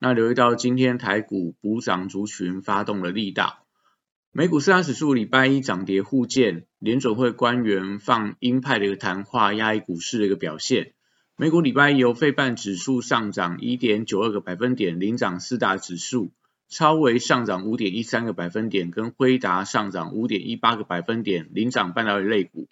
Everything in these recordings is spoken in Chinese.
那留意到今天台股补涨族群发动了力道。美股四大指数礼拜一涨跌互见，联准会官员放鹰派的一个谈话，压抑股市的一个表现。美股礼拜一由费半指数上涨一点九二个百分点，领涨四大指数，超微上涨五点一三个百分点，跟辉达上涨五点一八个百分点，领涨半导体类股。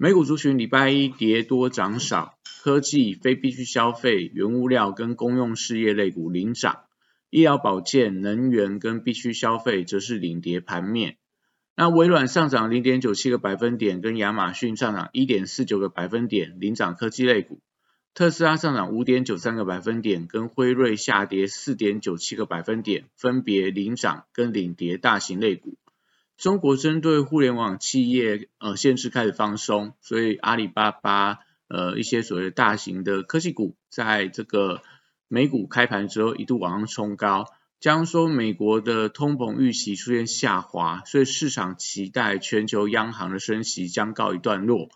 美股族群礼拜一跌多涨少，科技、非必需消费、原物料跟公用事业类股领涨，医疗保健、能源跟必需消费则是领跌盘面。那微软上涨零点九七个百分点，跟亚马逊上涨一点四九个百分点，领涨科技类股。特斯拉上涨五点九三个百分点，跟辉瑞下跌四点九七个百分点，分别领涨跟领跌大型类股。中国针对互联网企业呃限制开始放松，所以阿里巴巴呃一些所谓的大型的科技股，在这个美股开盘之后一度往上冲高。将说美国的通膨预期出现下滑，所以市场期待全球央行的升息将告一段落。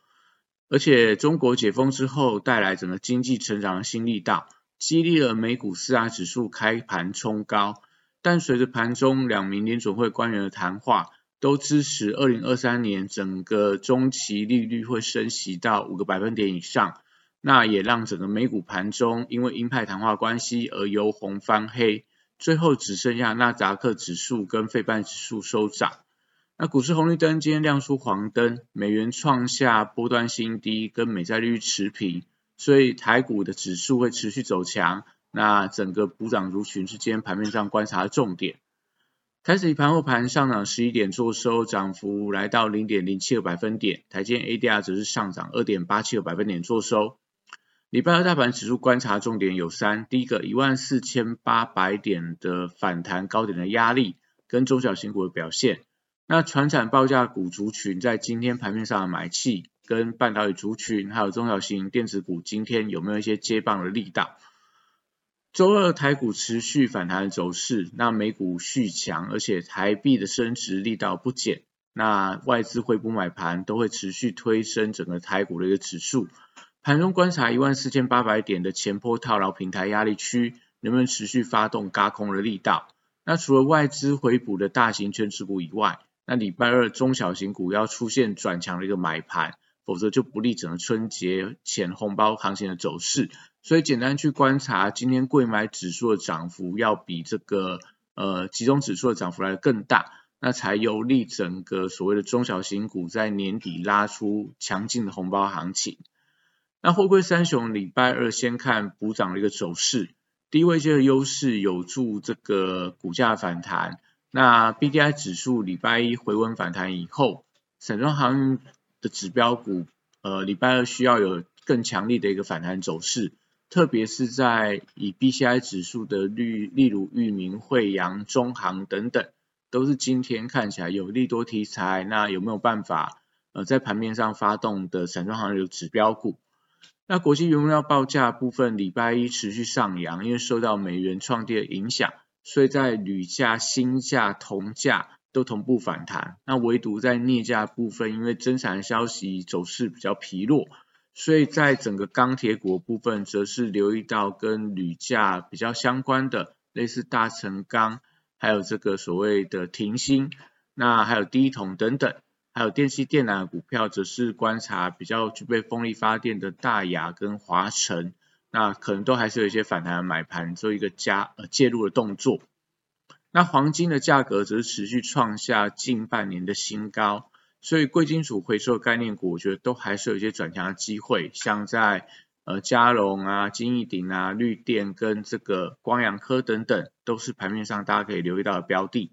而且中国解封之后带来整个经济成长的新力道，激励了美股四大指数开盘冲高。但随着盘中两名联准会官员的谈话，都支持二零二三年整个中期利率会升息到五个百分点以上，那也让整个美股盘中因为鹰派谈话关系而由红翻黑，最后只剩下纳扎克指数跟费半指数收涨。那股市红绿灯今天亮出黄灯，美元创下波段新低，跟美债利率持平，所以台股的指数会持续走强。那整个补涨族群是今天盘面上观察的重点。台指盘后盘上涨十一点，做收涨幅来到零点零七个百分点。台积 ADR 则是上涨二点八七个百分点，做收。礼拜二大盘指数观察重点有三：第一个，一万四千八百点的反弹高点的压力，跟中小型股的表现。那船产报价股族群在今天盘面上的买气，跟半导体族群还有中小型电子股，今天有没有一些接棒的力道？周二台股持续反弹的走势，那美股续强，而且台币的升值力道不减，那外资回补买盘都会持续推升整个台股的一个指数。盘中观察一万四千八百点的前坡套牢平台压力区，能不能持续发动嘎空的力道？那除了外资回补的大型全持股以外，那礼拜二中小型股要出现转强的一个买盘，否则就不利整个春节前红包行情的走势。所以简单去观察，今天贵买指数的涨幅要比这个呃集中指数的涨幅来的更大，那才有利整个所谓的中小型股在年底拉出强劲的红包行情。那货柜三雄礼拜二先看补涨的一个走势，低位阶的优势有助这个股价反弹。那 B D I 指数礼拜一回稳反弹以后，散装航运的指标股呃礼拜二需要有更强力的一个反弹走势。特别是在以 B C I 指数的例，例如裕民、惠阳、中航等等，都是今天看起来有利多题材，那有没有办法呃在盘面上发动的散装行业指标股？那国际原料报价部分礼拜一持续上扬，因为受到美元创跌的影响，所以在铝价、锌价、铜价都同步反弹。那唯独在镍价部分，因为增产消息走势比较疲弱。所以在整个钢铁股部分，则是留意到跟铝价比较相关的，类似大成钢，还有这个所谓的停薪，那还有低铜等等，还有电器电缆股票，则是观察比较具备风力发电的大雅跟华晨，那可能都还是有一些反弹买盘做一个加呃介入的动作。那黄金的价格则是持续创下近半年的新高。所以贵金属回收概念股，我觉得都还是有一些转强的机会，像在呃嘉龙啊、金益鼎啊、绿电跟这个光阳科等等，都是盘面上大家可以留意到的标的。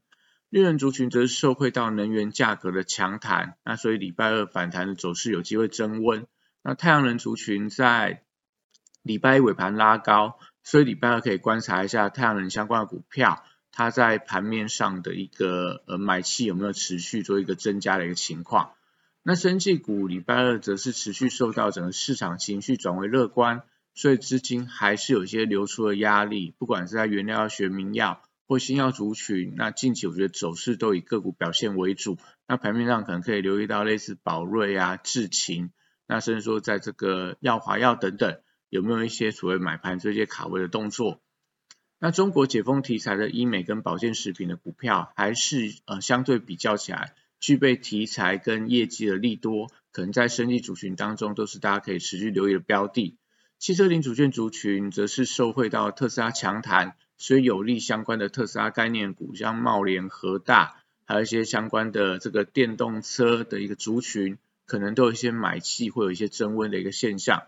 绿能族群则是受惠到能源价格的强弹，那所以礼拜二反弹的走势有机会增温。那太阳能族群在礼拜一尾盘拉高，所以礼拜二可以观察一下太阳能相关的股票，它在盘面上的一个呃买气有没有持续做一个增加的一个情况。那生技股礼拜二则是持续受到整个市场情绪转为乐观，所以资金还是有一些流出的压力，不管是在原料学名药或新药族群，那近期我觉得走势都以个股表现为主。那盘面上可能可以留意到类似宝瑞啊、智勤，那甚至说在这个药华药等等，有没有一些所谓买盘这些卡位的动作？那中国解封题材的医美跟保健食品的股票，还是呃相对比较起来。具备题材跟业绩的利多，可能在生意族群当中都是大家可以持续留意的标的。汽车零组件族群则是受惠到特斯拉强弹，所以有利相关的特斯拉概念股，像茂联、和大，还有一些相关的这个电动车的一个族群，可能都有一些买气，会有一些增温的一个现象。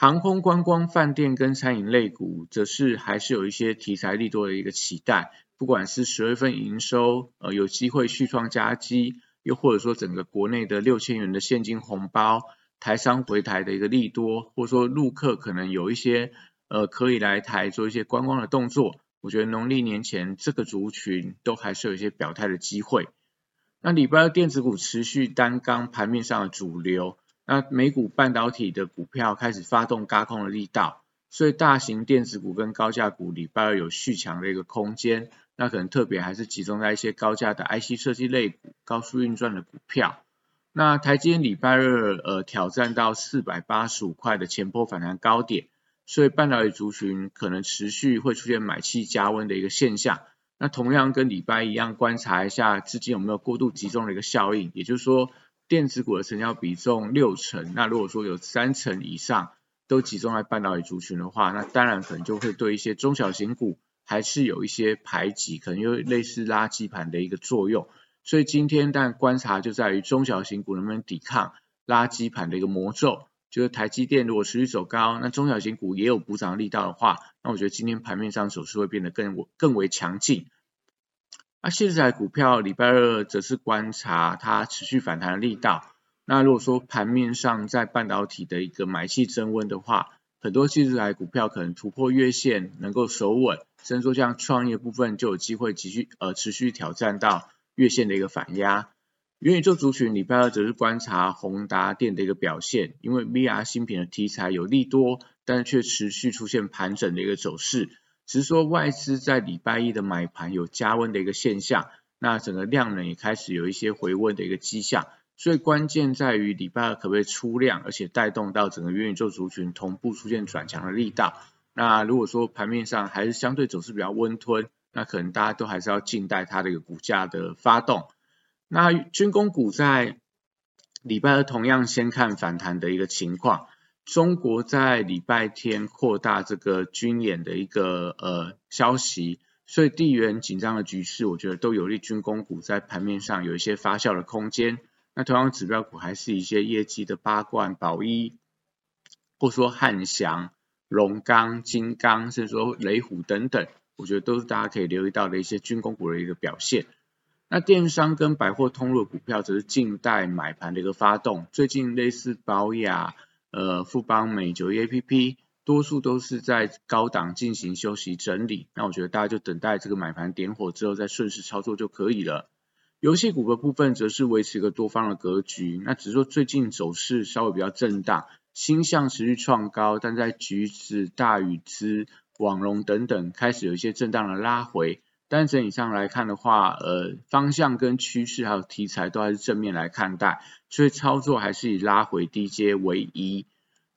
航空、观光、饭店跟餐饮类股，则是还是有一些题材利多的一个期待。不管是十月份营收，呃，有机会续创佳绩，又或者说整个国内的六千元的现金红包，台商回台的一个利多，或者说陆客可能有一些，呃，可以来台做一些观光的动作，我觉得农历年前这个族群都还是有一些表态的机会。那礼拜二电子股持续单刚盘面上的主流，那美股半导体的股票开始发动轧空的力道，所以大型电子股跟高价股礼拜二有续强的一个空间。那可能特别还是集中在一些高价的 IC 设计类股、高速运转的股票。那台积电礼拜二呃挑战到四百八十五块的前波反弹高点，所以半导体族群可能持续会出现买气加温的一个现象。那同样跟礼拜一样，观察一下资金有没有过度集中的一个效应，也就是说电子股的成交比重六成，那如果说有三成以上都集中在半导体族群的话，那当然可能就会对一些中小型股。还是有一些排挤，可能有类似垃圾盘的一个作用，所以今天但观察就在于中小型股能不能抵抗垃圾盘的一个魔咒。就是台积电如果持续走高，那中小型股也有补涨力道的话，那我觉得今天盘面上走势会变得更更为强劲。那现在股票礼拜二则是观察它持续反弹的力道。那如果说盘面上在半导体的一个买气增温的话，很多技术台股票可能突破月线，能够守稳，甚至说像创业部分就有机会继续呃持续挑战到月线的一个反压。元宇宙族群礼拜二则是观察宏达电的一个表现，因为 VR 新品的题材有利多，但却持续出现盘整的一个走势。只是说外资在礼拜一的买盘有加温的一个现象，那整个量能也开始有一些回温的一个迹象。所以关键在于礼拜二可不可以出量，而且带动到整个元宇宙族群同步出现转强的力道。那如果说盘面上还是相对走势比较温吞，那可能大家都还是要静待它的一个股价的发动。那军工股在礼拜二同样先看反弹的一个情况。中国在礼拜天扩大这个军演的一个呃消息，所以地缘紧张的局势，我觉得都有利军工股在盘面上有一些发酵的空间。那同样指标股还是一些业绩的八冠、宝一，或说汉翔、龙钢、金刚，甚至说雷虎等等，我觉得都是大家可以留意到的一些军工股的一个表现。那电商跟百货通路股票则是近代买盘的一个发动，最近类似宝雅、呃富邦美酒业 A P P，多数都是在高档进行休息整理。那我觉得大家就等待这个买盘点火之后，再顺势操作就可以了。游戏股的部分则是维持一个多方的格局，那只是说最近走势稍微比较震荡，星象持续创高，但在橘子、大宇资、网龙等等开始有一些震荡的拉回，但整体上来看的话，呃，方向跟趋势还有题材都还是正面来看待，所以操作还是以拉回低阶为宜。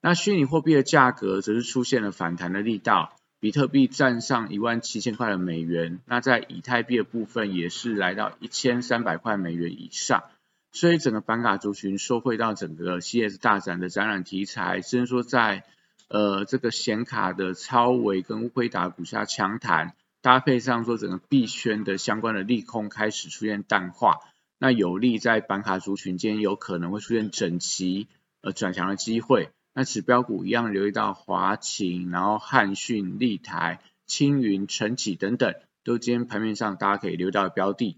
那虚拟货币的价格则是出现了反弹的力道。比特币站上一万七千块的美元，那在以太币的部分也是来到一千三百块美元以上，所以整个板卡族群受惠到整个 CS 大展的展览题材，甚至说在呃这个显卡的超维跟乌龟达股价强弹，搭配上说整个币圈的相关的利空开始出现淡化，那有利在板卡族群间有可能会出现整齐呃转强的机会。那指标股一样留意到华勤，然后汉讯、立台、青云、晨起等等，都今天盘面上大家可以留意到的标的。